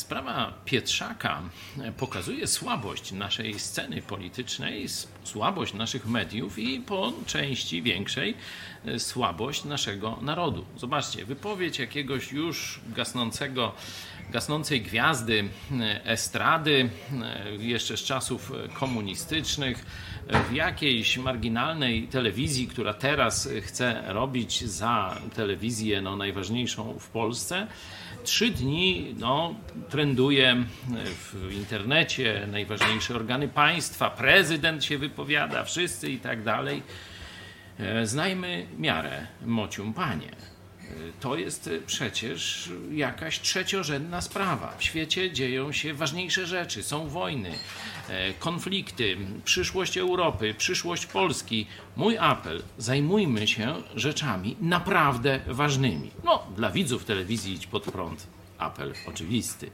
Sprawa Pietrzaka pokazuje słabość naszej sceny politycznej, słabość naszych mediów i po części większej słabość naszego narodu. Zobaczcie, wypowiedź jakiegoś już gasnącego, gasnącej gwiazdy estrady, jeszcze z czasów komunistycznych, w jakiejś marginalnej telewizji, która teraz chce robić za telewizję no, najważniejszą w Polsce. Trzy dni no, trenduje w internecie, najważniejsze organy państwa, prezydent się wypowiada, wszyscy i tak dalej. Znajmy miarę, mocium panie. To jest przecież jakaś trzeciorzędna sprawa. W świecie dzieją się ważniejsze rzeczy. Są wojny, konflikty, przyszłość Europy, przyszłość Polski. Mój apel: zajmujmy się rzeczami naprawdę ważnymi. No, dla widzów telewizji Idź Pod Prąd apel oczywisty.